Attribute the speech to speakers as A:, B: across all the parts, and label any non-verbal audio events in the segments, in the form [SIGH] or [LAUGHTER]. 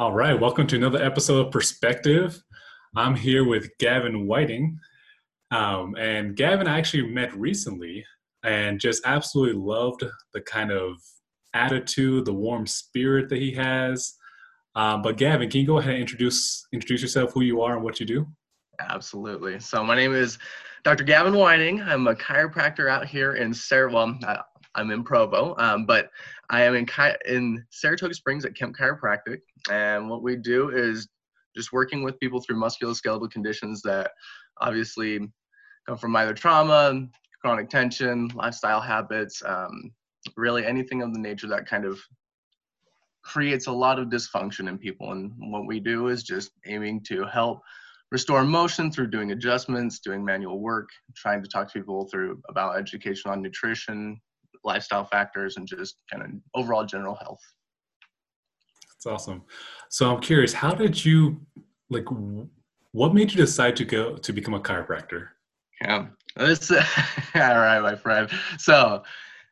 A: All right, welcome to another episode of Perspective. I'm here with Gavin Whiting. Um, and Gavin I actually met recently and just absolutely loved the kind of attitude, the warm spirit that he has. Um, but Gavin, can you go ahead and introduce introduce yourself, who you are, and what you do?
B: Absolutely. So my name is Dr. Gavin Whiting. I'm a chiropractor out here in Sarah. Well, I'm in Provo, um, but I am in in Saratoga Springs at Kemp Chiropractic, and what we do is just working with people through musculoskeletal conditions that obviously come from either trauma, chronic tension, lifestyle habits, um, really anything of the nature that kind of creates a lot of dysfunction in people. And what we do is just aiming to help restore motion through doing adjustments, doing manual work, trying to talk to people through about education on nutrition, lifestyle factors, and just kind of overall general health.
A: That's awesome. So I'm curious, how did you like? What made you decide to go to become a chiropractor?
B: Yeah, that's [LAUGHS] all right, my friend. So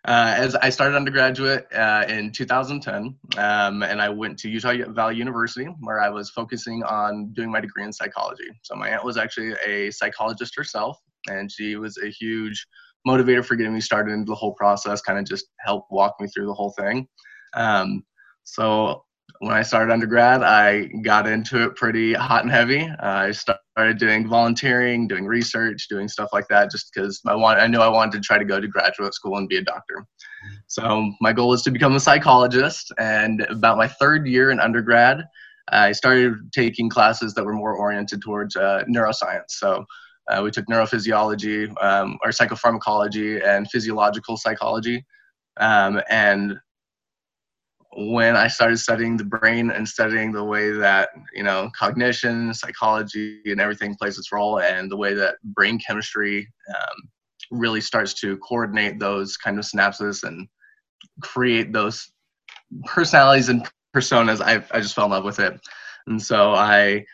B: uh, as I started undergraduate uh, in 2010, um, and I went to Utah Valley University, where I was focusing on doing my degree in psychology. So my aunt was actually a psychologist herself, and she was a huge motivator for getting me started into the whole process. Kind of just helped walk me through the whole thing. Um, so when I started undergrad, I got into it pretty hot and heavy. Uh, I started doing volunteering, doing research, doing stuff like that, just because I want. I knew I wanted to try to go to graduate school and be a doctor. So my goal was to become a psychologist. And about my third year in undergrad, I started taking classes that were more oriented towards uh, neuroscience. So uh, we took neurophysiology, um, or psychopharmacology, and physiological psychology. Um, and when I started studying the brain and studying the way that you know cognition, psychology, and everything plays its role, and the way that brain chemistry um, really starts to coordinate those kind of synapses and create those personalities and personas, I I just fell in love with it, and so I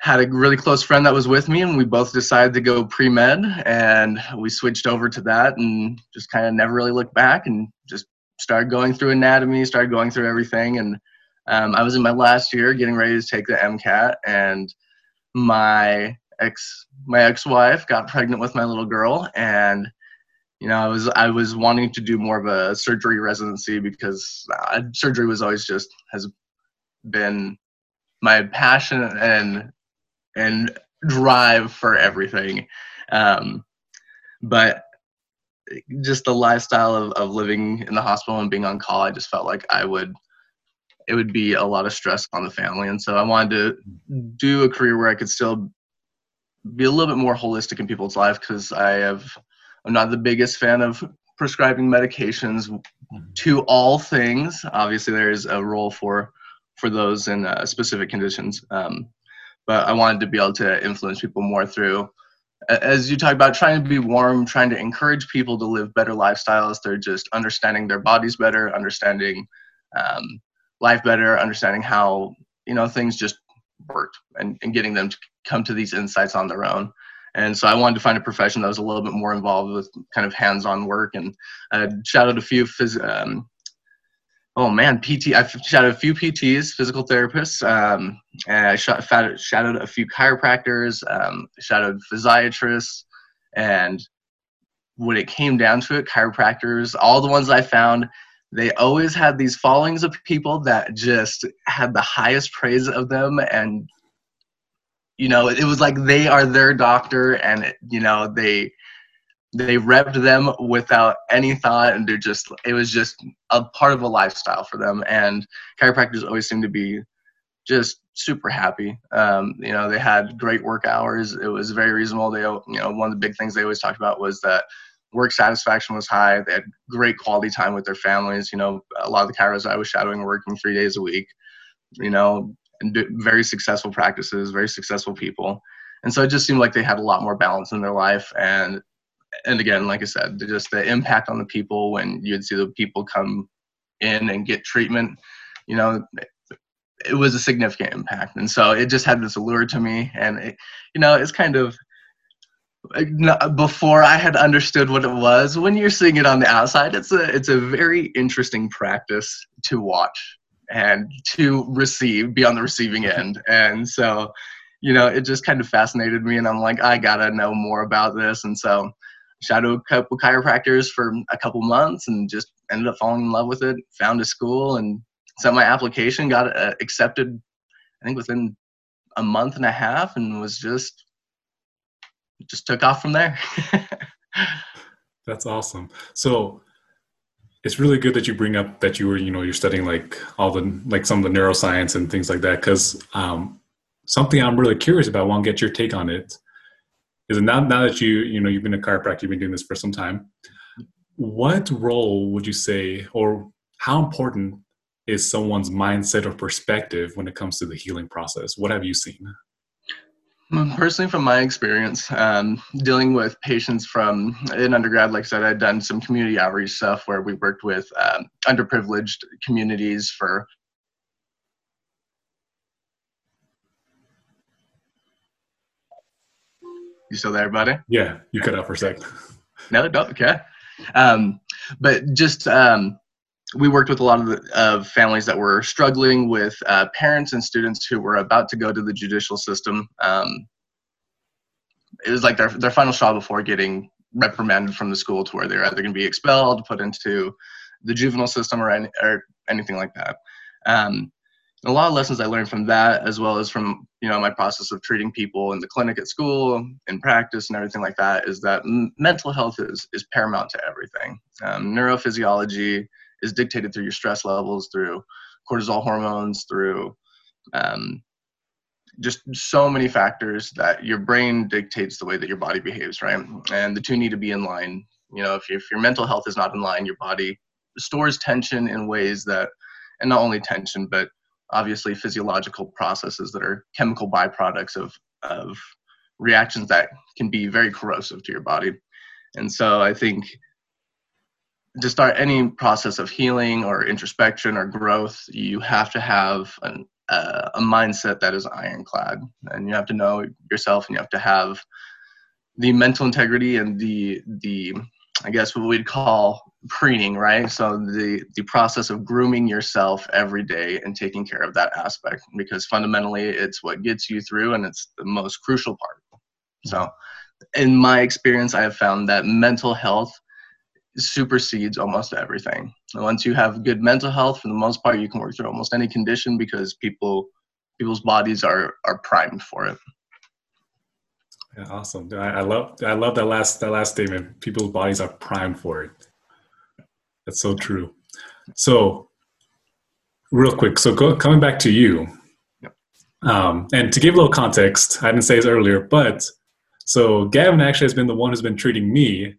B: had a really close friend that was with me and we both decided to go pre-med and we switched over to that and just kind of never really looked back and just started going through anatomy, started going through everything, and um, I was in my last year getting ready to take the MCAT, and my ex my ex-wife got pregnant with my little girl, and you know I was I was wanting to do more of a surgery residency because uh, surgery was always just has been my passion and and drive for everything. Um, but just the lifestyle of, of living in the hospital and being on call, I just felt like I would, it would be a lot of stress on the family. And so I wanted to do a career where I could still be a little bit more holistic in people's life because I have, I'm not the biggest fan of prescribing medications mm-hmm. to all things. Obviously, there is a role for for those in uh, specific conditions. Um, but I wanted to be able to influence people more through as you talk about trying to be warm, trying to encourage people to live better lifestyles. They're just understanding their bodies better, understanding um, life better, understanding how you know things just work, and, and getting them to come to these insights on their own. And so I wanted to find a profession that was a little bit more involved with kind of hands-on work. And I shadowed a few phys- um, oh man, PT. I've shadowed a few PTs, physical therapists, um, and I shadowed a few chiropractors, um, shadowed physiatrists, and when it came down to it, chiropractors, all the ones I found, they always had these followings of people that just had the highest praise of them and you know it was like they are their doctor and you know they they revved them without any thought and they're just it was just a part of a lifestyle for them and chiropractors always seem to be just super happy. Um, you know they had great work hours. It was very reasonable. They you know one of the big things they always talked about was that work satisfaction was high. They had great quality time with their families. You know a lot of the chiros i was shadowing were working three days a week you know and very successful practices very successful people. And so it just seemed like they had a lot more balance in their life and and again, like I said, just the impact on the people when you'd see the people come in and get treatment, you know, it was a significant impact. And so it just had this allure to me. And, it, you know, it's kind of before I had understood what it was. When you're seeing it on the outside, it's a it's a very interesting practice to watch. and to receive, be on the receiving mm-hmm. end. And so, you know, it just kind of fascinated me, and I'm like, I gotta know more about this. And so, shadowed a couple chiropractors for a couple months, and just ended up falling in love with it. Found a school and sent my application, got uh, accepted. I think within a month and a half, and was just just took off from there. [LAUGHS]
A: That's awesome. So it's really good that you bring up that you were, you know, you're studying like all the like some of the neuroscience and things like that because um, something I'm really curious about. I want to get your take on it. Is now now that you you know you've been a chiropractor, you've been doing this for some time. What role would you say, or how important is someone's mindset or perspective when it comes to the healing process? What have you seen?
B: Personally, from my experience, um, dealing with patients from in undergrad, like I said, I'd done some community outreach stuff where we worked with um, underprivileged communities for. You still there, buddy?
A: Yeah, you cut out for a second.
B: no, no, okay. Um, but just um, we worked with a lot of, the, of families that were struggling with uh, parents and students who were about to go to the judicial system. Um, it was like their, their final straw before getting reprimanded from the school to where they're either going to be expelled, put into the juvenile system, or, any, or anything like that. Um, a lot of lessons I learned from that, as well as from you know my process of treating people in the clinic at school, in practice, and everything like that, is that m- mental health is is paramount to everything. Um, neurophysiology is dictated through your stress levels, through cortisol hormones, through um, just so many factors that your brain dictates the way that your body behaves, right? And the two need to be in line. You know, if, if your mental health is not in line, your body stores tension in ways that, and not only tension, but obviously physiological processes that are chemical byproducts of, of reactions that can be very corrosive to your body. And so I think to start any process of healing or introspection or growth, you have to have an, uh, a mindset that is ironclad, and you have to know yourself, and you have to have the mental integrity and the the I guess what we'd call preening, right? So the the process of grooming yourself every day and taking care of that aspect, because fundamentally it's what gets you through, and it's the most crucial part. So, in my experience, I have found that mental health supersedes almost everything. And once you have good mental health, for the most part, you can work through almost any condition because people people's bodies are are primed for it.
A: Yeah, awesome. I, I love I love that last that last statement. People's bodies are primed for it. That's so true. So, real quick. So, go, coming back to you, yep. um, and to give a little context, I didn't say this earlier, but so Gavin actually has been the one who's been treating me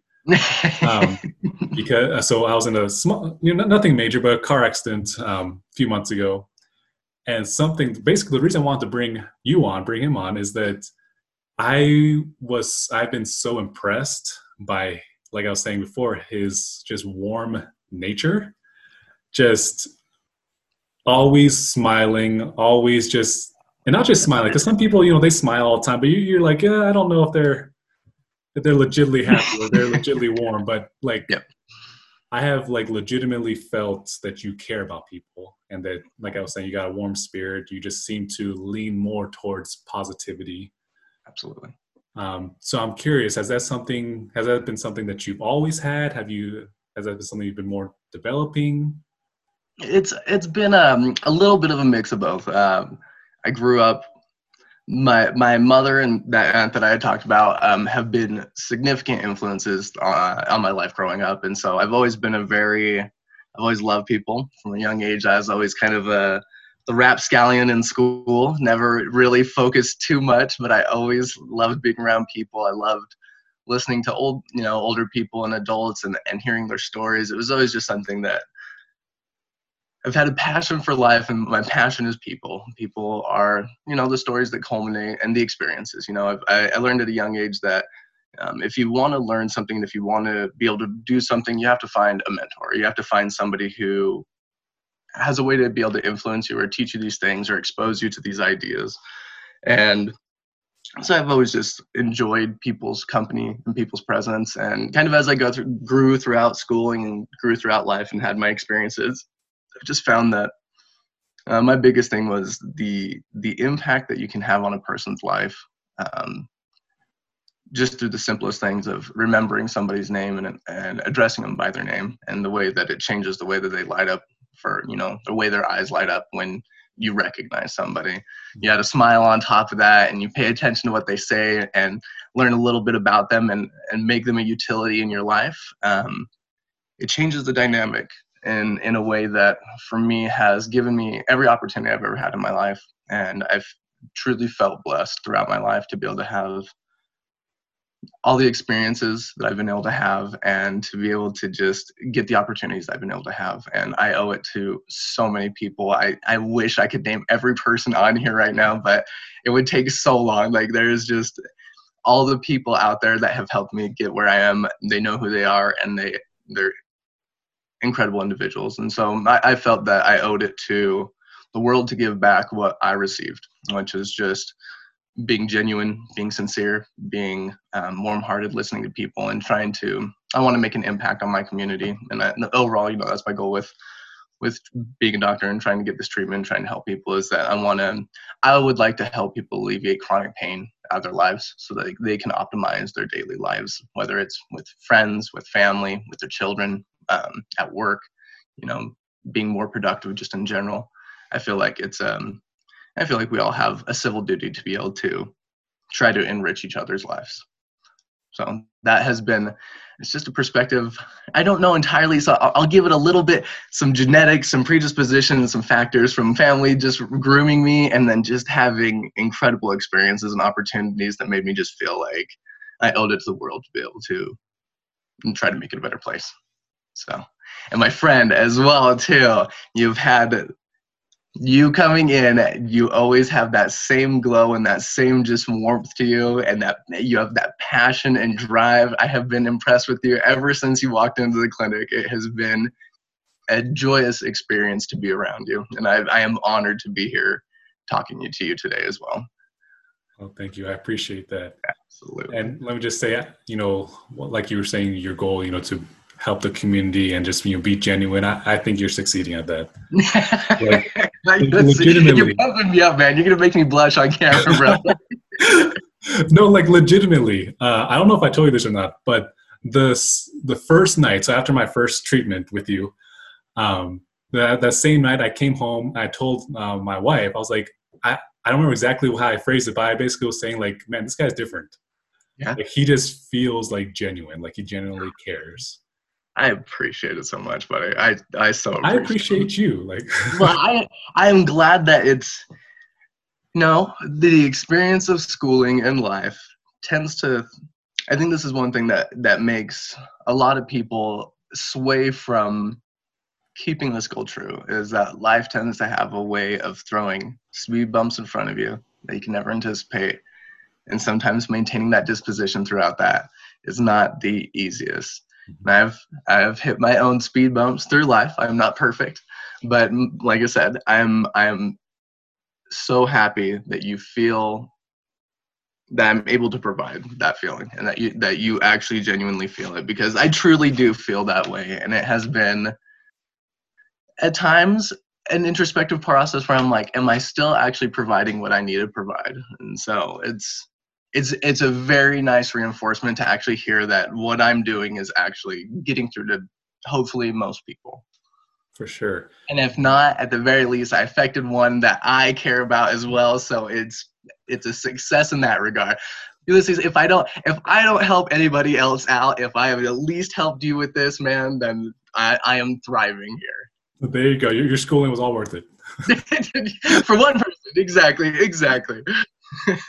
A: um, [LAUGHS] because uh, so I was in a small, you know, nothing major, but a car accident um, a few months ago, and something. Basically, the reason I wanted to bring you on, bring him on, is that I was I've been so impressed by, like I was saying before, his just warm nature, just always smiling, always just, and not just smiling, because some people, you know, they smile all the time, but you, you're like, yeah, I don't know if they're that they're legitimately happy or they're legitimately [LAUGHS] warm, but like
B: yep.
A: I have like legitimately felt that you care about people and that like I was saying, you got a warm spirit. You just seem to lean more towards positivity.
B: Absolutely.
A: Um, so I'm curious, has that something has that been something that you've always had? Have you has that been something you've been more developing?
B: It's it's been um, a little bit of a mix of both. Um, I grew up my my mother and that aunt that I had talked about um, have been significant influences uh, on my life growing up, and so I've always been a very I've always loved people from a young age. I was always kind of a the rapscallion in school. Never really focused too much, but I always loved being around people. I loved listening to old you know older people and adults and and hearing their stories. It was always just something that I've had a passion for life, and my passion is people. People are, you know, the stories that culminate and the experiences. You know, I've, I, I learned at a young age that um, if you want to learn something, if you want to be able to do something, you have to find a mentor. You have to find somebody who has a way to be able to influence you or teach you these things or expose you to these ideas. And so I've always just enjoyed people's company and people's presence. And kind of as I go through, grew throughout schooling and grew throughout life and had my experiences, I've just found that Uh, my biggest thing was the the impact that you can have on a person's life, um, just through the simplest things of remembering somebody's name and and addressing them by their name, and the way that it changes the way that they light up for you know the way their eyes light up when you recognize somebody. You add a smile on top of that, and you pay attention to what they say and learn a little bit about them and and make them a utility in your life. Um, it changes the dynamic in in a way that for me has given me every opportunity I've ever had in my life, and I've truly felt blessed throughout my life to be able to have all the experiences that I've been able to have and to be able to just get the opportunities I've been able to have. And I owe it to so many people. I, I wish I could name every person on here right now, but it would take so long. Like there's just all the people out there that have helped me get where I am. They know who they are and they they're incredible individuals. And so I, I felt that I owed it to the world to give back what I received, which is just being genuine, being sincere, being um, warm-hearted, listening to people, and trying to. I want to make an impact on my community, and, I, and overall, you know, that's my goal with with being a doctor and trying to get this treatment, trying to help people. Is that I want to. I would like to help people alleviate chronic pain out of their lives, so that they can optimize their daily lives, whether it's with friends, with family, with their children, um, at work. You know, being more productive just in general. I feel like it's um, I feel like we all have a civil duty to be able to try to enrich each other's lives. So that has been, it's just a perspective. I don't know entirely, so I'll, give it a little bit, some genetics, some predisposition, some factors from family just grooming me, and then just having incredible experiences and opportunities that made me just feel like I owed it to the world to be able to try to make it a better place. So, and my friend as well too. You've had you coming in, you always have that same glow and that same just warmth to you, and that you have that passion and drive. I have been impressed with you ever since you walked into the clinic. It has been a joyous experience to be around you, and I, I am honored to be here talking to you today as well.
A: Well, thank you. I appreciate that.
B: Absolutely.
A: And let me just say, you know, like you were saying, your goal, you know, to help the community and just you know be genuine. I, I think you're succeeding at that. [LAUGHS]
B: Like, legitimately, you're pumping me up, man. You're gonna make me blush on camera, bro. [LAUGHS] [LAUGHS]
A: no, like legitimately. Uh, I don't know if I told you this or not, but the the first night, so after my first treatment with you, um, that that same night I came home. I told uh, my wife, I was like, I I don't remember exactly how I phrased it, but I basically was saying like, man, this guy's different. Yeah. Like he just feels like genuine, like he genuinely cares.
B: I appreciate it so much, buddy. I I so
A: appreciate I appreciate you. Like, [LAUGHS]
B: well, I I am glad that it's you know the experience of schooling and life tends to. I think this is one thing that that makes a lot of people sway from keeping this goal true is that life tends to have a way of throwing speed bumps in front of you that you can never anticipate and sometimes maintaining that disposition throughout that is not the easiest and I've I've hit my own speed bumps through life. I'm not perfect, but like I said, I'm I'm so happy that you feel that I'm able to provide that feeling and that you that you actually genuinely feel it because I truly do feel that way and it has been at times an introspective process where I'm like am I still actually providing what I need to provide and so it's it's it's a very nice reinforcement to actually hear that what I'm doing is actually getting through to hopefully most people.
A: For sure.
B: And if not, at the very least, I affected one that I care about as well. So it's it's a success in that regard. Ulysses, if I don't if I don't help anybody else out, if I have at least helped you with this, man, then I, I am thriving here.
A: There you go. Your, your schooling was all worth it. [LAUGHS]
B: For one person, exactly, exactly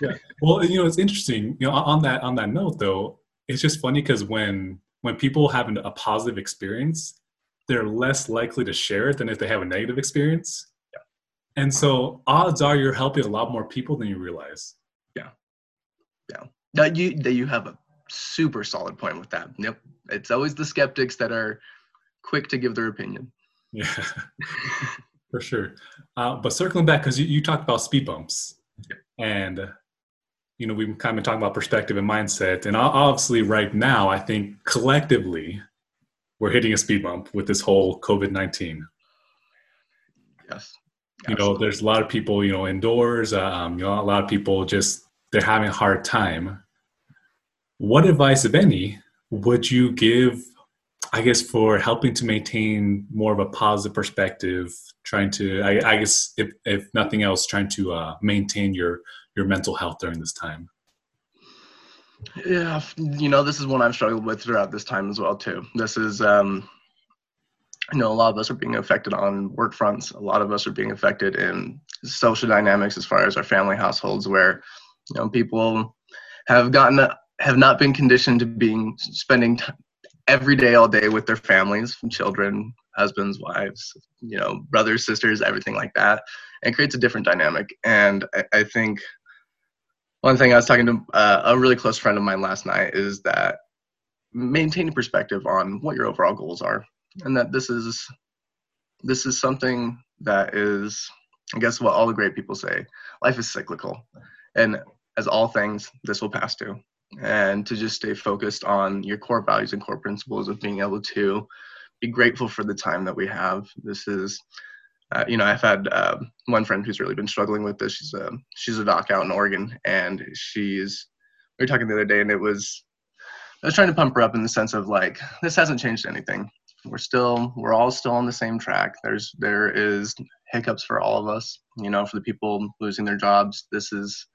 A: yeah. Well, you know, it's interesting. You know, on that on that note, though, it's just funny because when when people have a positive experience, they're less likely to share it than if they have a negative experience. Yeah. And so, odds are you're helping a lot more people than you realize.
B: Yeah. Yeah. That you that you have a super solid point with that. Yep. It's always the skeptics that are quick to give their opinion.
A: Yeah. [LAUGHS] For sure. Uh, but circling back, because you, you talked about speed bumps. And you know we've kind of been talking about perspective and mindset and obviously right now i think collectively we're hitting a speed bump with this whole covid-19
B: yes.
A: You know there's a lot of people you know indoors um, you know a lot of people just they're having a hard time. What advice if any would you give i guess for helping to maintain more of a positive perspective trying to i, I guess if, if nothing else trying to uh, maintain your your mental health during this time.
B: Yeah you know this is one i've struggled with throughout this time as well too. This is um you know a lot of us are being affected on work fronts. A lot of us are being affected in social dynamics as far as our family households where you know people have gotten have not been conditioned to being spending t- every day all day with their families children husbands wives you know brothers sisters everything like that. And creates a different dynamic. And I, I think one thing i was talking to uh, a really close friend of mine last night is that maintaining perspective on what your overall goals are and that this is this is something that is i guess what all the great people say life is cyclical. And as all things this will pass too and to just stay focused on your core values and core principles of being able to be grateful for the time that we have. This is uh, you know i've had uh, one friend who's really been struggling with this. She's a she's a doc out in oregon and she's we were talking the other day and it was i was trying to pump her up in the sense of like this hasn't changed anything. We're still we're all still on the same track. There's there is hiccups for all of us. You know for the people losing their jobs this is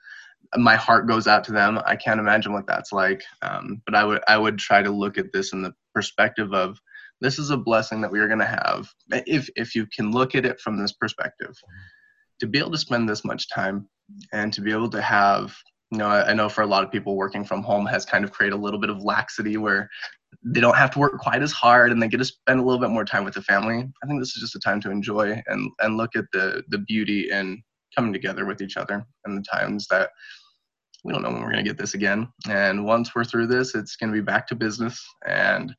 B: my heart goes out to them. I can't imagine what that's like. Um, but i would i would try to look at this in the perspective of this is a blessing that we are going to have if if you can look at it from this perspective. To be able to spend this much time and to be able to have you know I, I know for a lot of people working from home has kind of created a little bit of laxity where they don't have to work quite as hard and they get to spend a little bit more time with the family. I think this is just a time to enjoy and and look at the the beauty in coming together with each other and the times that we don't know when we're going to get this again. And once we're through this it's going to be back to business and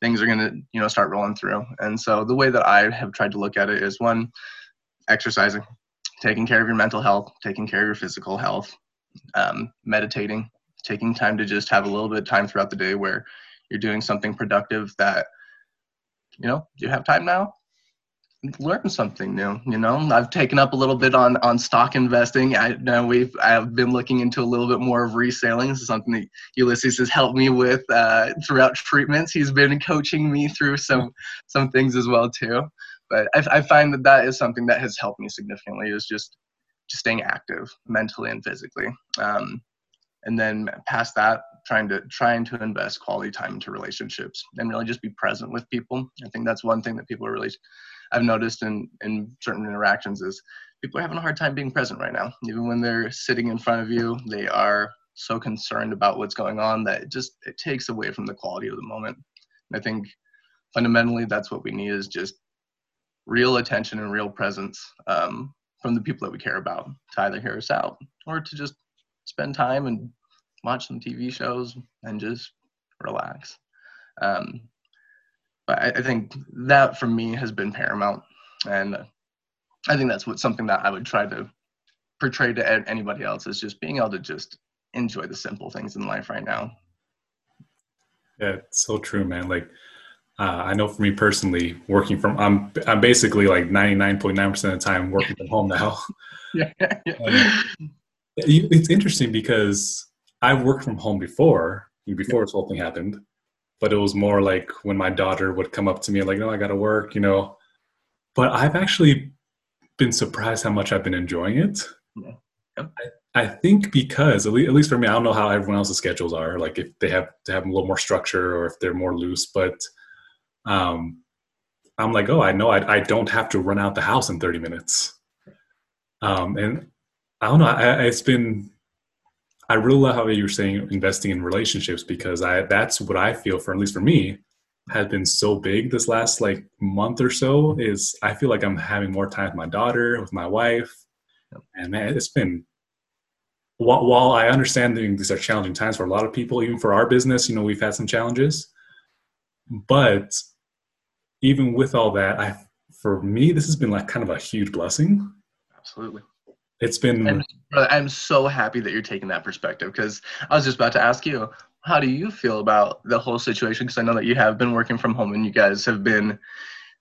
B: things are going to you know start rolling through. And so the way that i have tried to look at it is one exercising taking care of your mental health taking care of your physical health um, meditating taking time to just have a little bit of time throughout the day where you're doing something productive that you know you have time now learn something new you know? I've taken up a little bit on on stock investing. I know we've i've been looking into a little bit more of reselling. This is something that ulysses has helped me with uh, throughout treatments. He's been coaching me through some some things as well too. But I, I find that that is something that has helped me significantly is just just staying active mentally and physically. Um, and then past that trying to trying to invest quality time into relationships and really just be present with people. I think that's one thing that people are really i've noticed in in certain interactions is people are having a hard time being present right now even when they're sitting in front of you they are so concerned about what's going on that it just it takes away from the quality of the moment and i think fundamentally that's what we need is just real attention and real presence um, from the people that we care about to either hear us out or to just spend time and watch some TV shows and just relax. Um, I, I, think that for me has been paramount, and I think that's what something that I would try to portray to anybody else is just being able to just enjoy the simple things in life right now.
A: Yeah, it's so true, man. Like uh, I know for me personally, working from I'm I'm basically like 99.9 percent of the time working from home now. [LAUGHS] [LAUGHS] yeah. yeah it's interesting because I worked from home before, before this whole thing happened, but it was more like when my daughter would come up to me like, "No, I got to work," you know. But I've actually been surprised how much I've been enjoying it. Yeah. I, I, think because at least, at least for me, I don't know how everyone else's schedules are. Like if they have to have a little more structure or if they're more loose, but um, I'm like, oh, I know I, I don't have to run out the house in 30 minutes. Um, and I don't know. I, it's been. I really love how you were saying investing in relationships because I that's what I feel for at least for me has been so big this last like month or so is I feel like I'm having more time with my daughter, with my wife, and man, it's been. While, while I understand these are challenging times for a lot of people, even for our business, you know, we've had some challenges, but even with all that, I for me this has been like kind of a huge blessing.
B: Absolutely
A: it's been.
B: And, I'm so happy that you're taking that perspective because I was just about to ask you, how do you feel about the whole situation? Because I know that you have been working from home and you guys have been.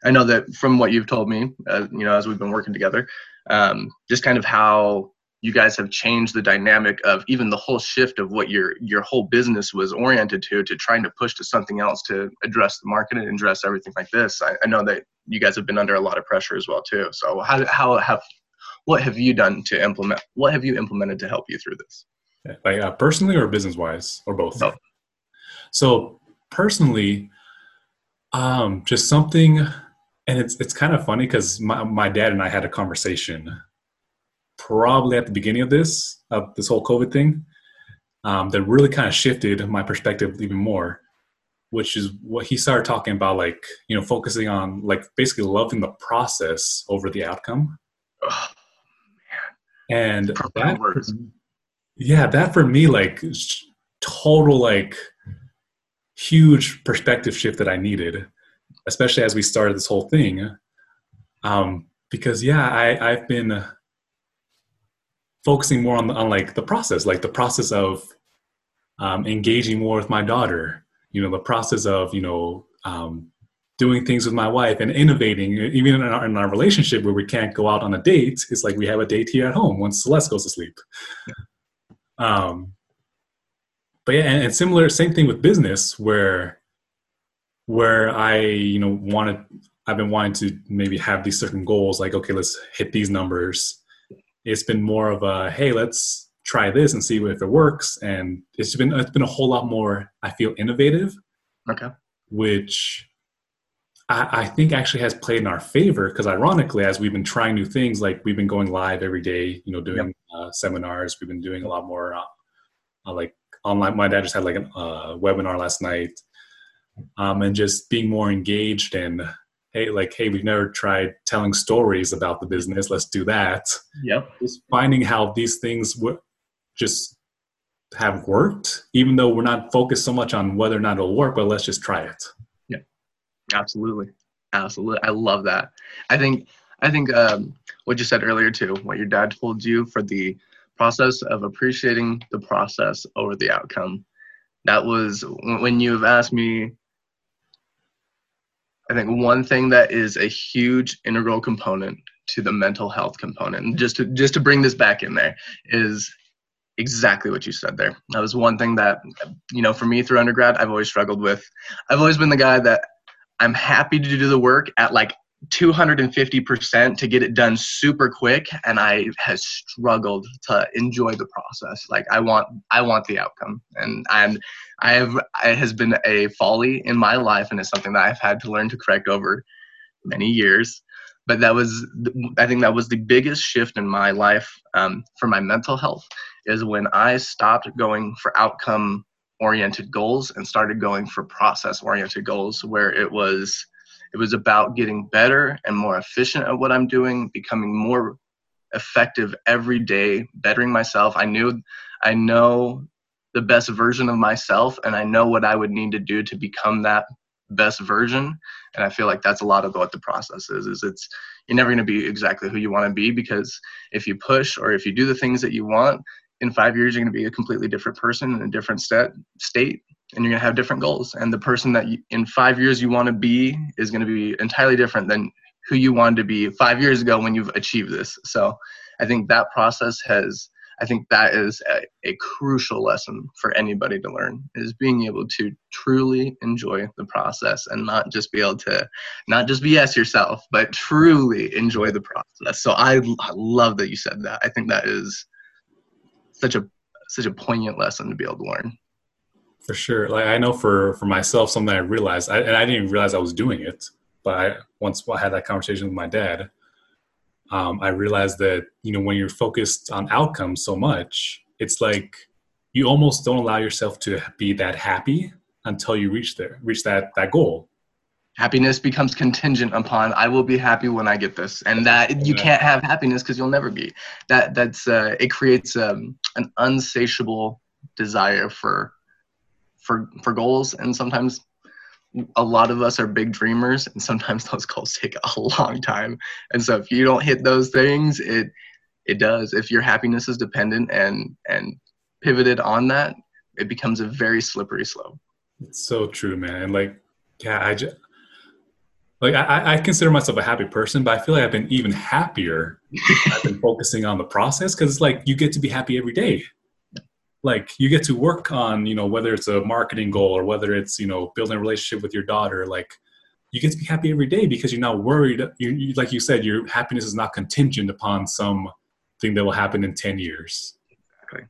B: I know that from what you've told me, uh, you know, as we've been working together, um, just kind of how you guys have changed the dynamic of even the whole shift of what your your whole business was oriented to to trying to push to something else to address the market and address everything like this i, I know that you guys have been under a lot of pressure as well too so how, how have what have you done to implement what have you implemented to help you through this?
A: Like uh, personally or business wise or both?
B: Both.
A: So personally um just something and it's it's kind of funny because my, my dad and i had a conversation probably at the beginning of this of this whole covid thing um, that really kind of shifted my perspective even more which is what he started talking about like you know focusing on like basically loving the process over the outcome. Oh, and that, words. yeah that for me like total like huge perspective shift that i needed especially as we started this whole thing um because yeah i i've been focusing more on, on like the process, like the process of um, engaging more with my daughter, you know, the process of, you know, um, doing things with my wife and innovating, even in our, in our, relationship where we can't go out on a date. It's like we have a date here at home once Celeste goes to sleep. Um, but yeah, and, and similar, same thing with business where, where I, you know, wanted, I've been wanting to maybe have these certain goals, like, okay, let's hit these numbers it's been more of a hey let's try this and see if it works and it's been it's been a whole lot more i feel innovative
B: okay
A: which i, I think actually has played in our favor because ironically as we've been trying new things like we've been going live every day you know doing yep. uh, seminars. We've been doing a lot more uh, uh, like online. My dad just had like a uh, webinar last night um, and just being more engaged and hey like hey we've never tried telling stories about the business. Let's do that.
B: Yep.
A: Just finding how these things w- just have worked even though we're not focused so much on whether or not it'll work but let's just try it
B: absolutely absolutely i love that i think i think um, what you said earlier too what your dad told you for the process of appreciating the process over the outcome that was when you have asked me I think one thing that is a huge integral component to the mental health component, and just to just to bring this back in there, is exactly what you said there. That was one thing that, you know, for me through undergrad, I've always struggled with. I've always been the guy that I'm happy to do the work at like 250% to get it done super quick and i have struggled to enjoy the process. Like i want i want the outcome. And i'm i have it has been a folly in my life and it's something that i've had to learn to correct over many years. But that was i think that was the biggest shift in my life um, for my mental health is when i stopped going for outcome oriented goals and started going for process oriented goals where it was it was about getting better and more efficient at what I'm doing, becoming more effective every day, bettering myself. I knew I know the best version of myself and I know what I would need to do to become that best version. And I feel like that's a lot of what the process is is it's you're never going to be exactly who you want to be because if you push or if you do the things that you want, in five years you're going to be a completely different person in a different set, state and you're going to have different goals. And the person that you, in five years you want to be is going to be entirely different than who you wanted to be five years ago when you've achieved this. So i think that process has i think that is a, a crucial lesson for anybody to learn is being able to truly enjoy the process and not just be able to not just bs yourself but truly enjoy the process. So i, I love that you said that. I think that is such a such a poignant lesson to be able to learn
A: for sure. Like I know for for myself, something I realized, I, and I didn't even realize I was doing it, but I, once I had that conversation with my dad, um, I realized that you know when you're focused on outcomes so much, it's like you almost don't allow yourself to be that happy until you reach there, reach that that goal.
B: Happiness becomes contingent upon I will be happy when I get this, and that you can't have happiness because you'll never be. That that's uh, it creates um, an unsatiable desire for for for goals. And sometimes a lot of us are big dreamers and sometimes [LAUGHS] those goals take a long time. And so if you don't hit those things it it does. If your happiness is dependent and and pivoted on that it becomes a very slippery slope.
A: It's so true man. And like yeah i just like I, I consider myself a happy person, but I feel like I've been even happier. I've been focusing on the process because it's like you get to be happy every day. Like you get to work on, you know, whether it's a marketing goal or whether it's, you know, building a relationship with your daughter, like you get to be happy every day because you're not worried. You, you like you said, your happiness is not contingent upon some thing that will happen in 10 years.
B: Exactly.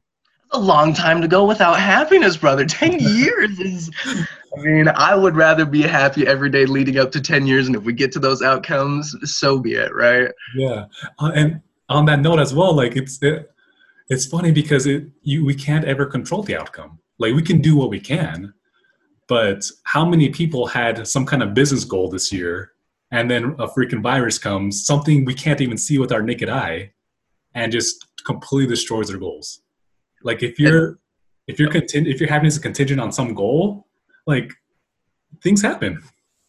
B: A long time to go without happiness, brother. 10 [LAUGHS] years is I mean, I would rather be happy every day leading up to 10 years. And if we get to those outcomes, so be it, right?
A: Yeah. Uh, and on that note as well, like it's, it, it's funny because it, you, we can't ever control the outcome. Like we can do what we can, but how many people had some kind of business goal this year and then a freaking virus comes, something we can't even see with our naked eye and just completely destroys their goals. Like if you're, if you're content, if your happiness is contingent on some goal, like things happen.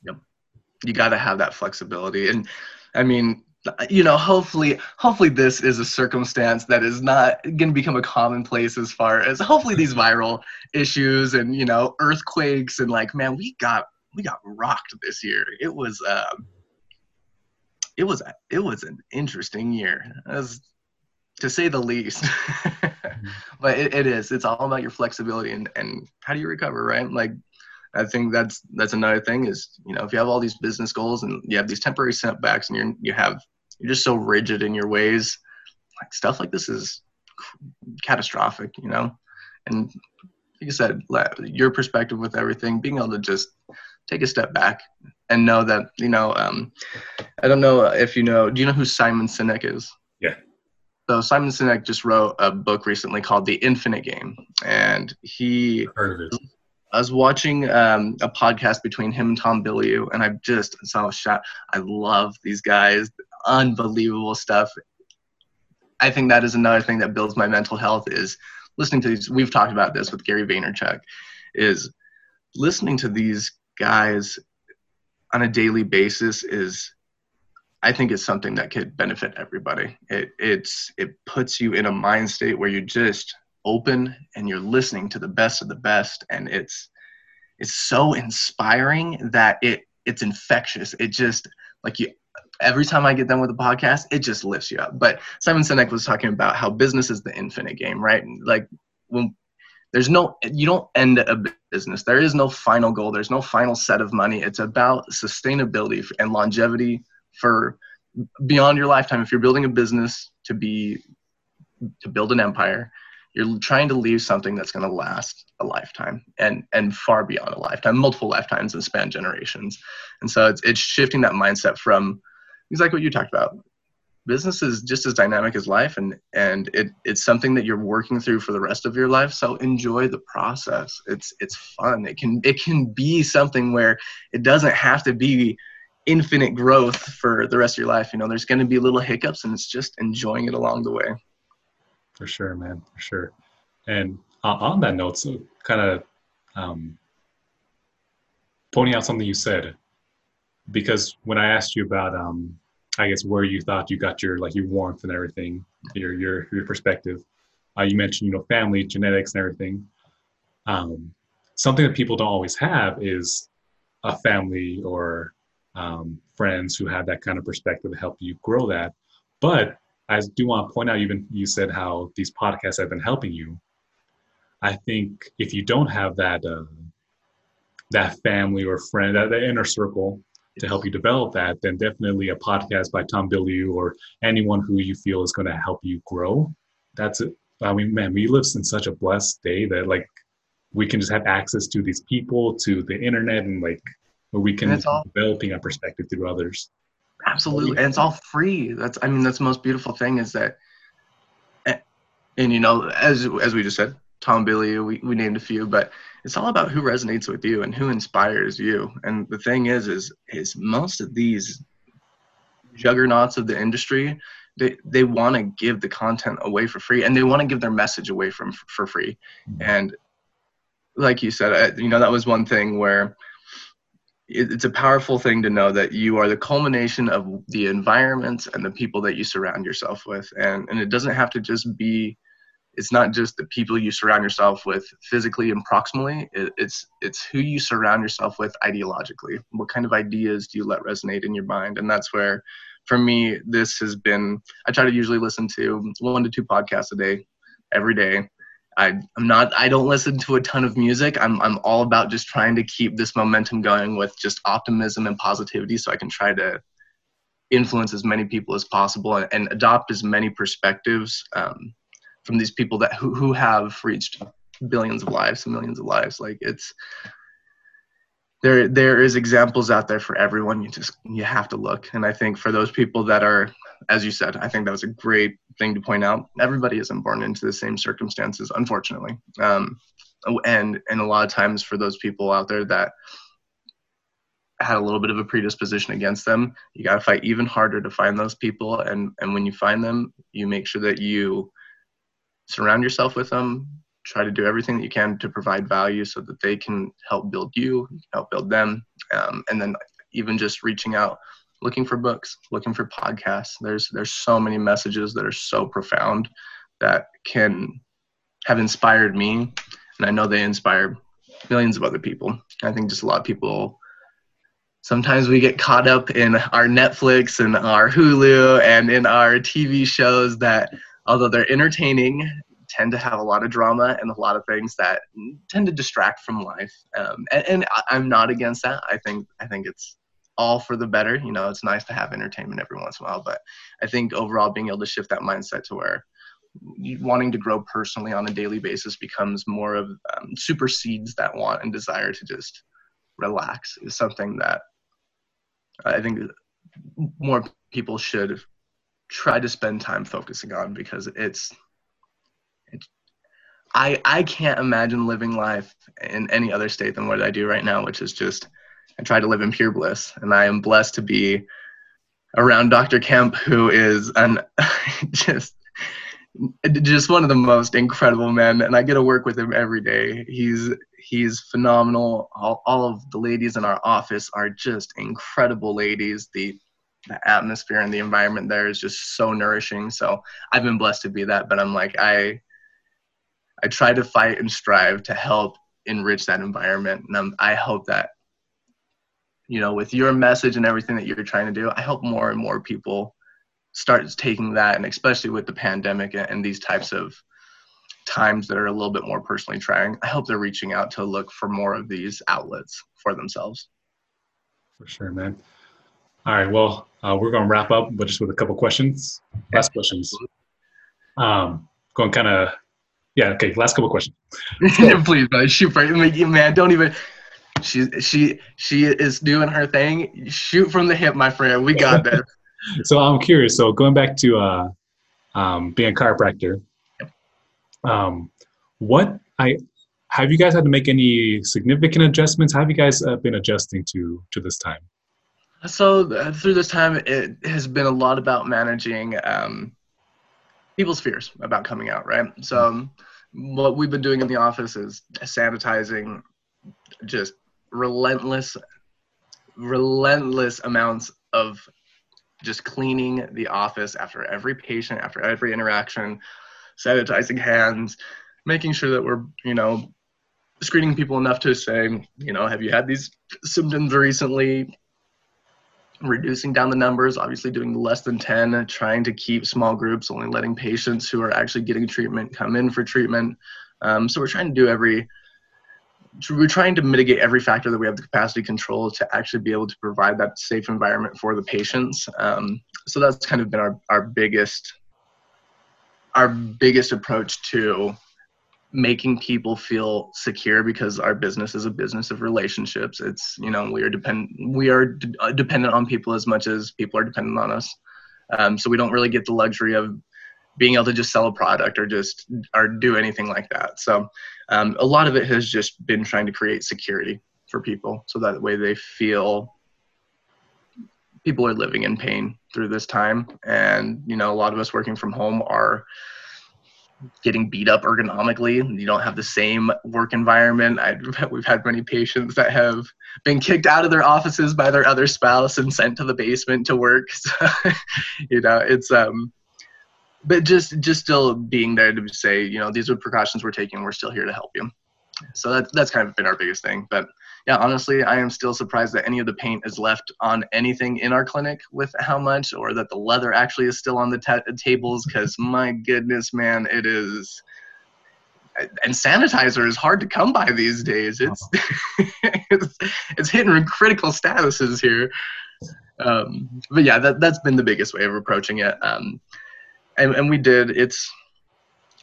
B: Yep. You got to have that flexibility. And I mean, you know, hopefully, hopefully this is a circumstance that is not going to become a commonplace as far as hopefully these [LAUGHS] viral issues and, you know, earthquakes and like, man, we got, we got rocked this year. It was, um, it was, it was an interesting year. As to say the least. [LAUGHS] but it, it is. It's all about your flexibility and, and how do you recover, right? Like I think that's that's another thing is you know if you have all these business goals and you have these temporary setbacks and you're you have you're just so rigid in your ways, like stuff like this is catastrophic, you know. And like you said, your perspective with everything, being able to just take a step back and know that you know. Um, I don't know if you know. Do you know who Simon Sinek is?
A: Yeah.
B: So Simon Sinek just wrote a book recently called The Infinite Game, and he
A: heard of it
B: I was watching um, a podcast between him and Tom Bilyeu, and I just saw a shot. I love these guys, unbelievable stuff. I think that is another thing that builds my mental health is listening to these. We've talked about this with Gary Vaynerchuk, is listening to these guys on a daily basis is I think it's something that could benefit everybody. It it's it puts you in a mind state where you just open and you're listening to the best of the best. And it's it's so inspiring that it it's infectious. It just like you every time i get done with a podcast it just lifts you up. But simon sinek was talking about how business is the infinite game right? Like when there's no you don't end a business. There is no final goal. There's no final set of money. It's about sustainability and longevity for beyond your lifetime. If you're building a business to be to build an empire you're trying to leave something that's going to last a lifetime and and far beyond a lifetime multiple lifetimes and span generations. And so it's, it's shifting that mindset from exactly what you talked about. Business is just as dynamic as life and and it, it's something that you're working through for the rest of your life so enjoy the process. It's it's fun. It can it can be something where it doesn't have to be infinite growth for the rest of your life. You know there's going to be little hiccups and it's just enjoying it along the way
A: for sure, man, for sure. And uh, on that note, so kind of um, pointing out something you said, because when I asked you about, um, I guess where you thought you got your like your warmth and everything, your your your perspective, uh, you mentioned you know family, genetics, and everything. Um, something that people don't always have is a family or um, friends who have that kind of perspective to help you grow that. But I do want to point out, even you said how these podcasts have been helping you. I think if you don't have that uh, that family or friend, that, that inner circle to help you develop that, then definitely a podcast by Tom Bilyeu or anyone who you feel is going to help you grow. That's it. I mean, man, we live in such a blessed day that like we can just have access to these people, to the internet, and like we can developing a perspective through others.
B: Absolutely, and it's all free. That's I mean that's the most beautiful thing is that, and, and you know as as we just said, Tom Bilyeu, we, we named a few, but it's all about who resonates with you and who inspires you. And the thing is, is is most of these juggernauts of the industry, they they want to give the content away for free, and they want to give their message away from for free. Mm-hmm. And like you said, you know that was one thing where it's a powerful thing to know that you are the culmination of the environment and the people that you surround yourself with. And and it doesn't have to just be it's not just the people you surround yourself with physically and proximally. It, it's it's who you surround yourself with ideologically. What kind of ideas do you let resonate in your mind? And that's where for me this has been i try to usually listen to one to two podcasts a day every day I, I'm not I don't listen to a ton of music. I'm I'm all about just trying to keep this momentum going with just optimism and positivity so I can try to influence as many people as possible and, and adopt as many perspectives um, from these people that who, who have reached billions of lives and millions of lives. Like it's there there is examples out there for everyone. You just you have to look. And i think for those people that are as you said i think that was a great thing to point out. Everybody isn't born into the same circumstances unfortunately. Um, and and a lot of times for those people out there that had a little bit of a predisposition against them you got to fight even harder to find those people. And and when you find them you make sure that you surround yourself with them try to do everything that you can to provide value so that they can help build you help build them um, and then even just reaching out looking for books looking for podcasts there's there's so many messages that are so profound that can have inspired me and i know they inspire millions of other people i think just a lot of people sometimes we get caught up in our netflix and our hulu and in our tv shows that although they're entertaining, tend to have a lot of drama and a lot of things that tend to distract from life. Um, and, and I'm not against that. I think I think it's all for the better. You know, it's nice to have entertainment every once in a while, but I think overall being able to shift that mindset to where wanting to grow personally on a daily basis becomes more of um, supersedes that want and desire to just relax is something that I think more people should try to spend time focusing on because it's it's I I can't imagine living life in any other state than what I do right now, which is just I try to live in pure bliss, and I am blessed to be around Dr. Kemp, who is an [LAUGHS] just just one of the most incredible men, and I get to work with him every day. He's he's phenomenal. All, all of the ladies in our office are just incredible ladies. The the atmosphere and the environment there is just so nourishing. So I've been blessed to be that, but I'm like I I try to fight and strive to help enrich that environment, and I'm, I hope that you know with your message and everything that you're trying to do, I hope more and more people start taking that, and especially with the pandemic and these types of times that are a little bit more personally trying, I hope they're reaching out to look for more of these outlets for themselves.
A: For sure, man. All right. Well, uh, we're going to wrap up, but just with a couple questions. Last questions. Um, going kind of, yeah. Okay. Last couple questions. [LAUGHS]
B: Please, man, shoot man. Don't even. She she she is doing her thing. Shoot from the hip, my friend. We got this. [LAUGHS]
A: so I'm curious. So going back to uh, um, being a chiropractor, um, what I have you guys had to make any significant adjustments? How have you guys uh, been adjusting to to this time?
B: So uh, through this time, it has been a lot about managing um, people's fears about coming out, right? So um, what we've been doing in the office is sanitizing, just relentless, relentless amounts of just cleaning the office after every patient, after every interaction, sanitizing hands, making sure that we're, you know, screening people enough to say, you know, have you had these symptoms recently? reducing down the numbers, obviously doing less than 10, trying to keep small groups, only letting patients who are actually getting treatment come in for treatment. Um, so we're trying to do every, we're trying to mitigate every factor that we have the capacity control to actually be able to provide that safe environment for the patients. Um, so that's kind of been our, our biggest, our biggest approach to making people feel secure because our business is a business of relationships it's you know we are depend we are dependent on people as much as people are dependent on us um, so we don't really get the luxury of being able to just sell a product or just or do anything like that so um, a lot of it has just been trying to create security for people so that way they feel people are living in pain through this time and you know a lot of us working from home are getting beat up ergonomically. You don't have the same work environment. I, [LAUGHS] we've had many patients that have been kicked out of their offices by their other spouse and sent to the basement to work. [LAUGHS] So, you know, it's um, but just just still being there to say, you know, these are precautions we're taking. We're still here to help you. So that's that's kind of been our biggest thing. But yeah, honestly, I am still surprised that any of the paint is left on anything in our clinic with how much, or that the leather actually is still on the ta- tables. Because my goodness, man, it is. And sanitizer is hard to come by these days. It's [LAUGHS] it's, it's hitting critical statuses here. Um, but yeah, that that's been the biggest way of approaching it. Um, and and we did. It's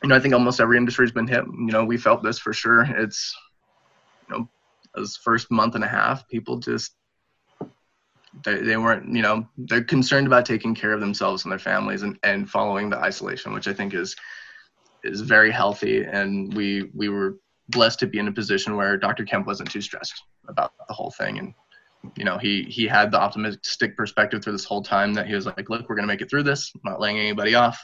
B: you know I think almost every industry has been hit. You know we felt this for sure. It's you know those first month and a half, people just they, they weren't you know they're concerned about taking care of themselves and their families and, and following the isolation which i think is is very healthy and we we were blessed to be in a position where dr kemp wasn't too stressed about the whole thing and you know he he had the optimistic perspective through this whole time that he was like look we're going to make it through this. I'm not laying anybody off.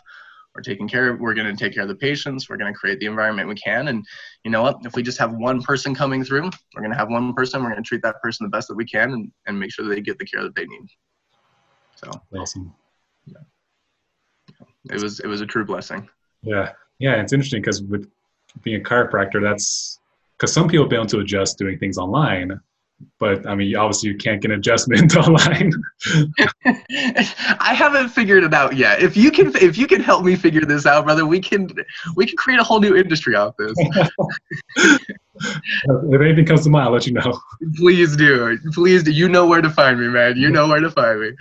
B: We're taking care of we're going to take care of the patients. We're going to create the environment we can. And you know what? If we just have one person coming through we're going to have one person. We're going to treat that person the best that we can and, and make sure that they get the care that they need. So
A: awesome.
B: yeah. it was it was a true blessing.
A: Yeah. Yeah it's interesting because with being a chiropractor that's because some people have been able to adjust doing things online but I mean, obviously, you can't get an adjustment [LAUGHS] online. [LAUGHS]
B: I haven't figured it out yet. If you can, if you can help me figure this out, brother, we can we can create a whole new industry out this. [LAUGHS]
A: if anything comes to mind, I'll let you know.
B: Please do. Please do. You know where to find me, man. You know where to find me.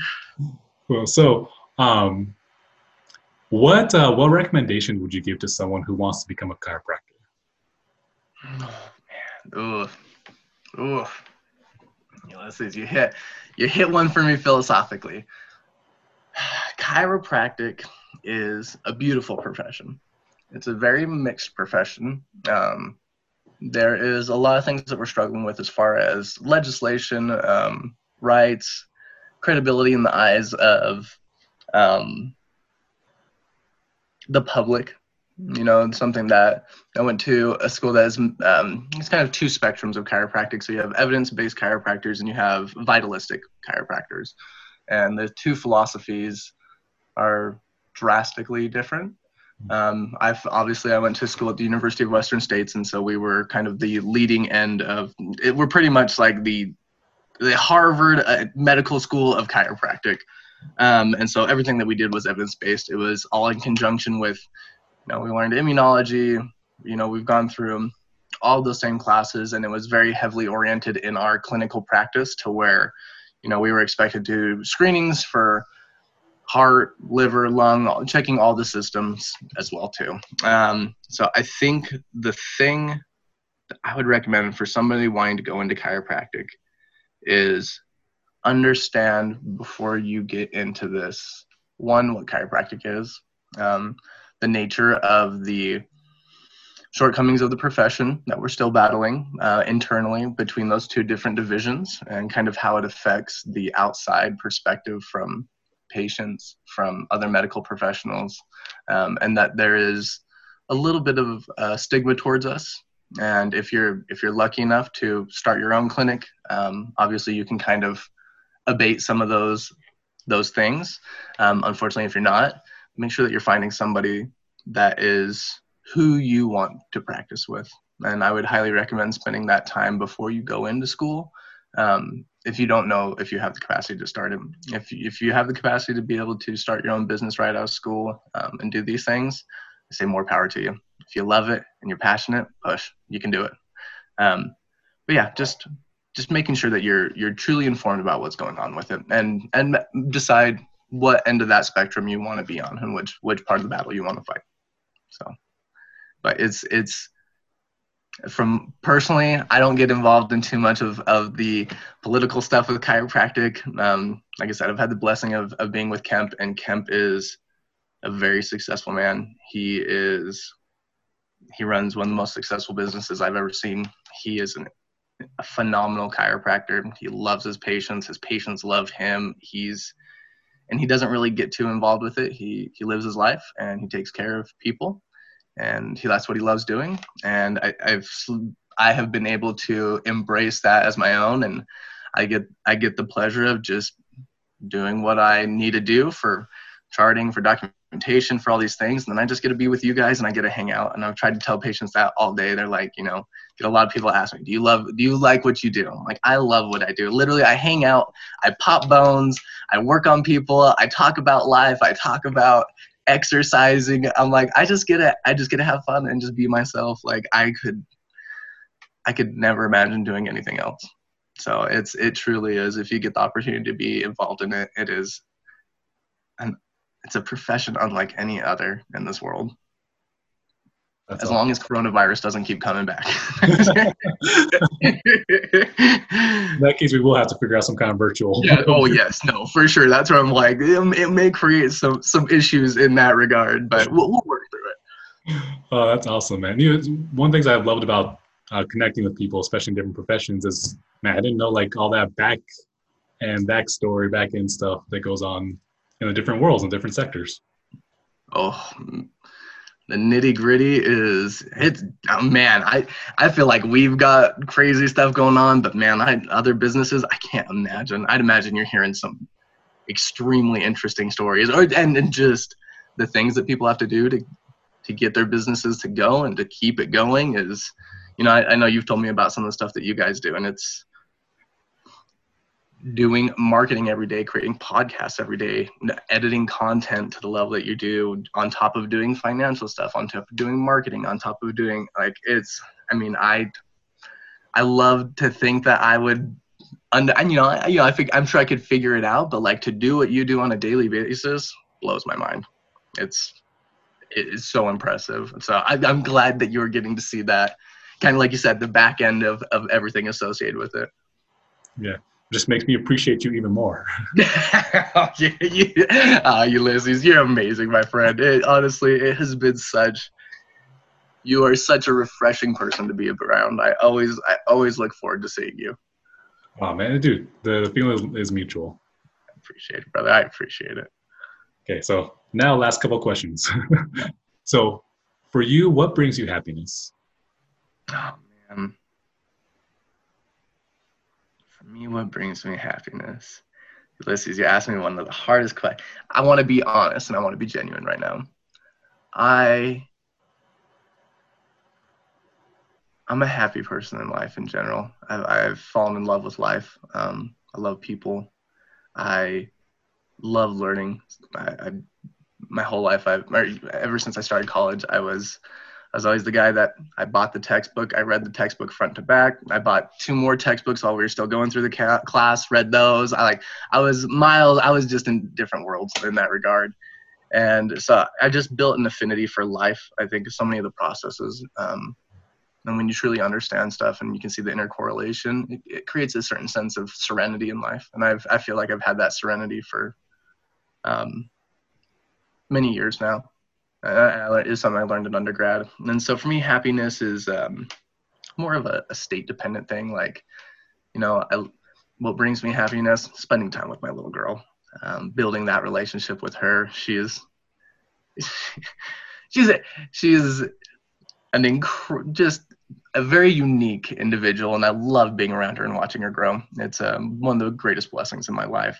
A: Cool. So, um, what uh, what recommendation would you give to someone who wants to become a chiropractor?
B: Oh man. Ooh. Ooh Ulysses, you hit you hit one for me philosophically. [SIGHS] Chiropractic is a beautiful profession. It's a very mixed profession. Um, there is a lot of things that we're struggling with as far as legislation, um, rights, credibility in the eyes of um, the public you know something that i went to a school that is um, it's kind of two spectrums of chiropractic so you have evidence-based chiropractors and you have vitalistic chiropractors and the two philosophies are drastically different um, I've obviously I went to school at the University of Western States, and so we were kind of the leading end of it. We're pretty much like the the Harvard uh, Medical School of Chiropractic, um, and so everything that we did was evidence based. It was all in conjunction with know, we learned immunology. You know, we've gone through all those same classes, and it was very heavily oriented in our clinical practice to where, you know, we were expected to do screenings for heart, liver, lung, checking all the systems as well too. Um, so I think the thing that I would recommend for somebody wanting to go into chiropractic is understand before you get into this one what chiropractic is. Um, the nature of the shortcomings of the profession that we're still battling uh, internally between those two different divisions and kind of how it affects the outside perspective from patients, from other medical professionals, um, and that there is a little bit of uh, stigma towards us. And if you're if you're lucky enough to start your own clinic, um, obviously you can kind of abate some of those those things. Um, unfortunately, if you're not, make sure that you're finding somebody that is who you want to practice with. And I would highly recommend spending that time before you go into school. Um, if you don't know if you have the capacity to start it, if if you have the capacity to be able to start your own business right out of school um, and do these things, I say more power to you. If you love it and you're passionate, push. You can do it. Um, but yeah, just just making sure that you're you're truly informed about what's going on with it and and decide what end of that spectrum you want to be on and which which part of the battle you want to fight. So, but it's it's from personally, I don't get involved in too much of, of the political stuff with chiropractic. Um, like I said, I've had the blessing of, of being with Kemp, and Kemp is a very successful man. He is he runs one of the most successful businesses I've ever seen. He is an, a phenomenal chiropractor. He loves his patients. His patients love him. He's and he doesn't really get too involved with it. He he lives his life and he takes care of people, and he that's what he loves doing. And I, I've I have been able to embrace that as my own, and I get I get the pleasure of just doing what I need to do for charting, for documentation, for all these things. And then I just get to be with you guys and I get to hang out. And I've tried to tell patients that all day. They're like, you know, get a lot of people ask me, do you love, do you like what you do? I'm like, I love what I do. Literally, I hang out, I pop bones, I work on people, I talk about life, I talk about exercising. I'm like, I just get to, I just get to have fun and just be myself. Like I could, I could never imagine doing anything else. So it's, it truly is. If you get the opportunity to be involved in it, it is an it's a profession unlike any other in this world. That's as long as coronavirus doesn't keep coming back. in
A: that case, we will have to figure out some kind of virtual.
B: Yeah. Oh yes. No. For sure. That's where I'm like, it, it may create some some issues in that regard, but we'll, we'll work through it.
A: Oh, that's awesome, man. You know, one of the things I've loved about uh, connecting with people, especially in different professions, is man, I didn't know like all that back and backstory, back end stuff that goes on in the different worlds and different sectors.
B: Oh, the nitty gritty is it's oh man. I I feel like we've got crazy stuff going on, but man, I other businesses I can't imagine. I'd imagine you're hearing some extremely interesting stories, or and, and just the things that people have to do to to get their businesses to go and to keep it going is, you know, I, I know you've told me about some of the stuff that you guys do, and it's doing marketing every day, creating podcasts every day, editing content to the level that you do, on top of doing financial stuff, on top of doing marketing, on top of doing like it's. I mean, I I love to think that I would, and and you know, I, you know, I think I'm sure I could figure it out, but like to do what you do on a daily basis blows my mind. It's it's so impressive. So I, I'm glad that you're getting to see that, kind of like you said, the back end of of everything associated with it.
A: Yeah just makes me appreciate you even more.
B: oh, yeah, yeah. Uh, Ulysses, you're amazing, my friend. It, honestly, it has been such. You are such a refreshing person to be around. I always, I always look forward to seeing you.
A: Oh man, dude, the feeling is, is mutual.
B: I appreciate it, brother. I appreciate it.
A: Okay, so now last couple questions. [LAUGHS] so, for you, what brings you happiness?
B: Oh man me, what brings me happiness? Ulysses, you asked me one of the hardest questions. I want to be honest and I want to be genuine right now. I I'm a happy person in life in general. I've, I've fallen in love with life. Um, I love people. I love learning. I, I my whole life, I've ever since I started college, I was I was always the guy that I bought the textbook. I read the textbook front to back. I bought two more textbooks while we were still going through the ca- class. Read those. I like. I was miles. I was just in different worlds in that regard, and so I just built an affinity for life. I think so many of the processes. Um, and when you truly understand stuff and you can see the intercorrelation, it, it creates a certain sense of serenity in life. And I've I feel like I've had that serenity for um, many years now uh, is something I learned in undergrad. And so for me, happiness is um, more of a, a, state dependent thing. Like, you know, I, what brings me happiness? Spending time with my little girl, um, building that relationship with her. She is, [LAUGHS] she's, a, she is an inc- just a very unique individual, and I love being around her and watching her grow. It's um, one of the greatest blessings in my life.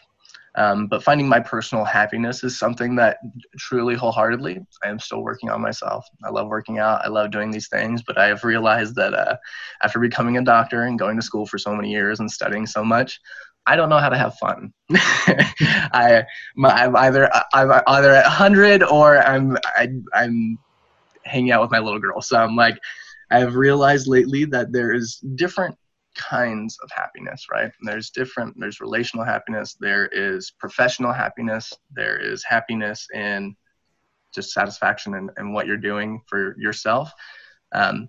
B: Um, but finding my personal happiness is something that truly wholeheartedly I am still working on myself. I love working out. I love doing these things, but I have realized that uh, after becoming a doctor and going to school for so many years and studying so much, I don't know how to have fun. [LAUGHS] I, am either I'm either at 100 or I'm I, I'm hanging out with my little girl. So I'm like, I've realized lately that there is different kinds of happiness, right? And there's different, there's relational happiness, there is professional happiness, there is happiness in just satisfaction in, in what you're doing for yourself. Um,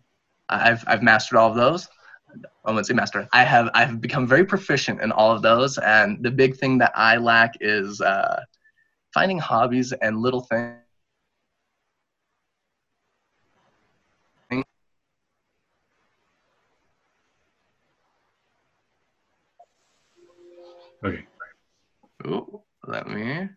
B: I've, I've mastered all of those. I won't say master. I have I've become very proficient in all of those, and the big thing that I lack is uh, finding hobbies and little things
A: Okay.
B: Oh, let me.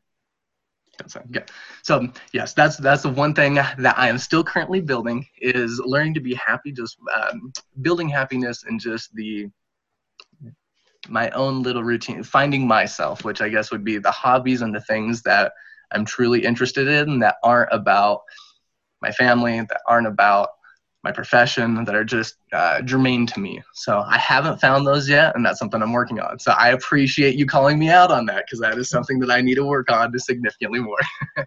B: Yeah. So yes, that's that's the one thing that I am still currently building is learning to be happy, just um, building happiness and just the my own little routine, finding myself, which I guess would be the hobbies and the things that I'm truly interested in that aren't about my family, that aren't about my profession, that are just uh, germane to me. So I haven't found those yet, and that's something I'm working on. So I appreciate you calling me out on that because that is something that I need to work on to significantly more. [LAUGHS]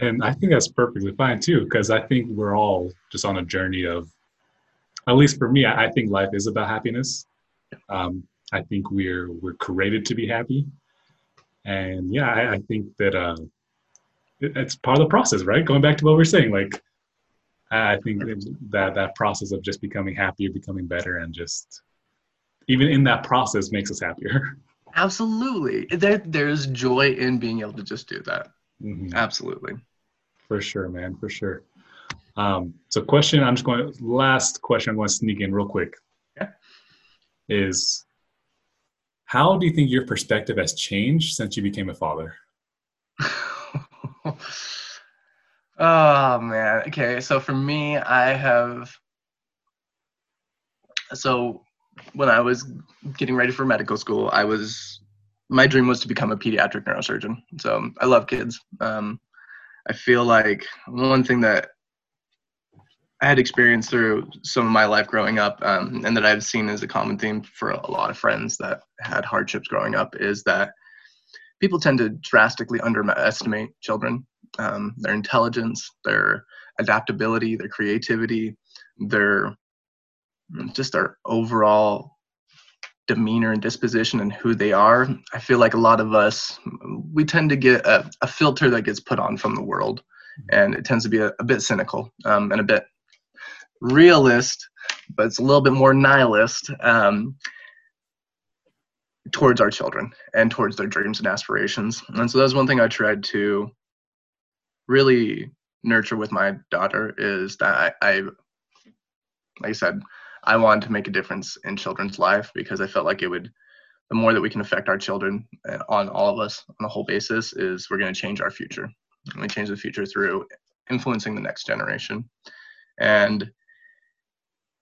A: and I think that's perfectly fine too, because I think we're all just on a journey of, at least for me, I think life is about happiness. Um, I think we're we're created to be happy, and yeah, I, I think that uh, it, it's part of the process, right? Going back to what we are saying, like I think that that process of just becoming happier, becoming better, and just even in that process makes us happier.
B: Absolutely, there there's joy in being able to just do that. Mm-hmm. Absolutely,
A: for sure, man, for sure. Um, so, question I'm just going last question I'm going to sneak in real quick. Yeah. Is how do you think your perspective has changed since you became a father? [LAUGHS]
B: oh man. Okay, so for me, I have so when I was getting ready for medical school, I was my dream was to become a pediatric neurosurgeon. So I love kids. Um, I feel like one thing that I had experienced through some of my life growing up, um, and that I've seen as a common theme for a lot of friends that had hardships growing up, is that people tend to drastically underestimate children, um, their intelligence, their adaptability, their creativity, their just their overall demeanor and disposition and who they are. I feel like a lot of us, we tend to get a, a filter that gets put on from the world, and it tends to be a, a bit cynical um, and a bit realist, but it's a little bit more nihilist um, towards our children and towards their dreams and aspirations. And so that's one thing I tried to really nurture with my daughter is that I, I like I said, I wanted to make a difference in children's life because I felt like it would the more that we can affect our children on all of us on a whole basis is we're going to change our future. And we change the future through influencing the next generation. And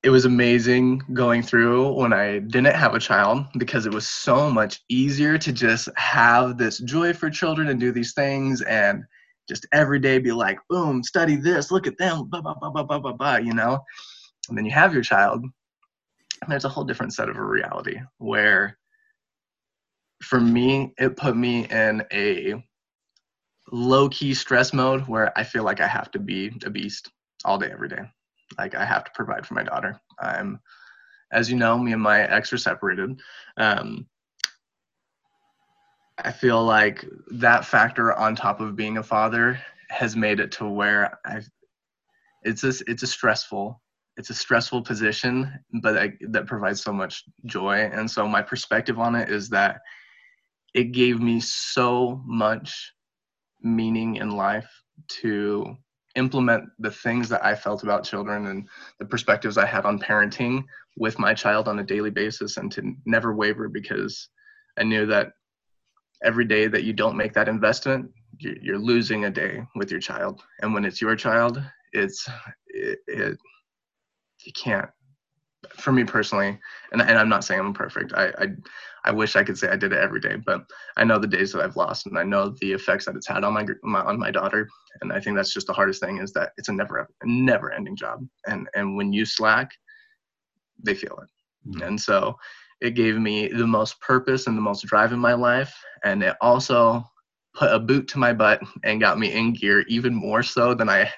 B: it was amazing going through when I didn't have a child because it was so much easier to just have this joy for children and do these things and just every day be like, boom, study this, look at them, blah, blah, blah, blah, blah, blah, blah, you know? And then you have your child, and there's a whole different set of a reality where for me, it put me in a low key stress mode where I feel like I have to be a beast all day, every day like I have to provide for my daughter. I'm, as you know, me and my ex are separated. Um, I feel like that factor on top of being a father has made it to where I, it's a, it's a stressful, it's a stressful position, but I, that provides so much joy. And so my perspective on it is that it gave me so much meaning in life to implement the things that I felt about children and the perspectives I had on parenting with my child on a daily basis and to never waver because I knew that every day that you don't make that investment, you're losing a day with your child. And when it's your child, it's, it, it you can't, for me personally, and, and I'm not saying I'm perfect. I, I, I wish I could say I did it every day, but I know the days that I've lost, and I know the effects that it's had on my, my on my daughter. And I think that's just the hardest thing is that it's a never never ending job, and and when you slack, they feel it. Mm-hmm. And so it gave me the most purpose and the most drive in my life, and it also put a boot to my butt and got me in gear even more so than I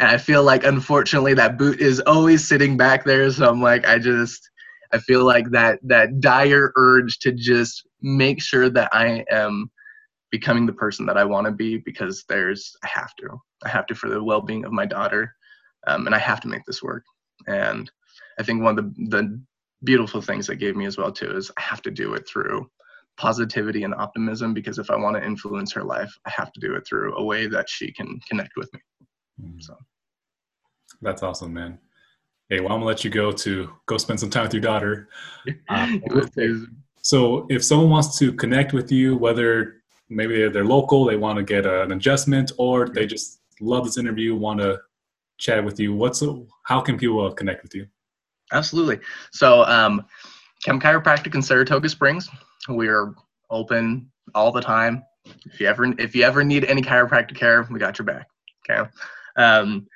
B: and I feel like unfortunately that boot is always sitting back there. So I'm like, I just I feel like that that dire urge to just make sure that I am becoming the person that I want to be because there's I have to I have to for the well-being of my daughter, um, and I have to make this work. And I think one of the the beautiful things that gave me as well too is I have to do it through positivity and optimism because if I want to influence her life, I have to do it through a way that she can connect with me. Mm-hmm. So
A: that's awesome, man hey, well, I'm gonna let you go to go spend some time with your daughter. Uh, [LAUGHS] so if someone wants to connect with you, whether maybe they're, they're local, they want to get a, an adjustment, or they just love this interview, want to chat with you, what's a, how can people connect with you?
B: Absolutely. So, um, Kemp Chiropractic in Saratoga Springs. We are open all the time, if you ever if you ever need any chiropractic care, we got your back. Okay. Um,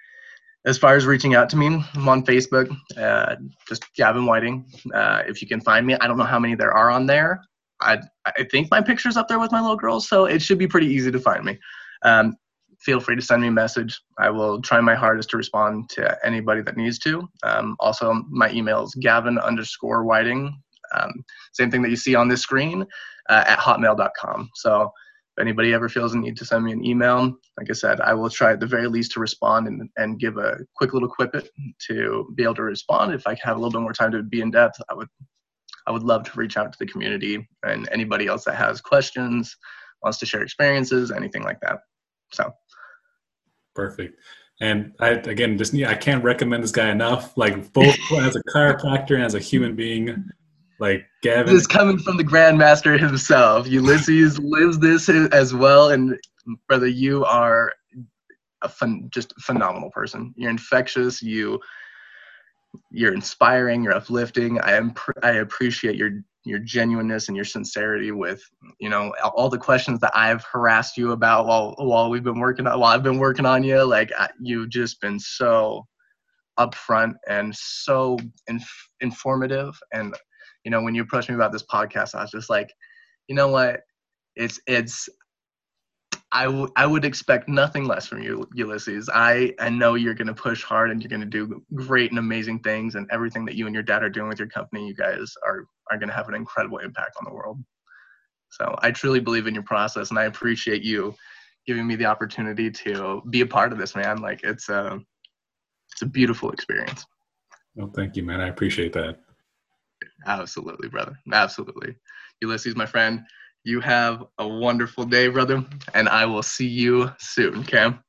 B: as far as reaching out to me, I'm on Facebook, uh, just Gavin Whiting. Uh, if you can find me, I don't know how many there are on there. I, I think my picture's up there with my little girls, so it should be pretty easy to find me. Um, feel free to send me a message. I will try my hardest to respond to anybody that needs to. Um, also, my email is gavin underscore whiting. Um, same thing that you see on this screen uh, at hotmail.com. So if anybody ever feels a need to send me an email, like I said, I will try at the very least to respond and, and give a quick little quippet to be able to respond. If I have a little bit more time to be in depth, I would I would love to reach out to the community and anybody else that has questions, wants to share experiences, anything like that. So
A: perfect. And I again just I can't recommend this guy enough. Like both [LAUGHS] as a chiropractor and as a human being. Like Gavin
B: this is coming from the Grandmaster himself. Ulysses [LAUGHS] lives this as well, and brother, you are a fun, just phenomenal person. You're infectious. You you're inspiring. You're uplifting. I am I appreciate your your genuineness and your sincerity with you know all the questions that I've harassed you about while while we've been working on while I've been working on you. Like you've just been so upfront and so inf- informative and you know, when you approached me about this podcast, I was just like, you know what? It's it's I, w- I would expect nothing less from you, Ulysses. I, I know you're going to push hard and you're going to do great and amazing things, and everything that you and your dad are doing with your company, you guys are, are going to have an incredible impact on the world. So I truly believe in your process, and I appreciate you giving me the opportunity to be a part of this, man. Like it's a, it's a beautiful experience.
A: Well, thank you, man. I appreciate that.
B: Absolutely, brother. Absolutely. Ulysses, my friend, you have a wonderful day, brother, and I will see you soon, Cam.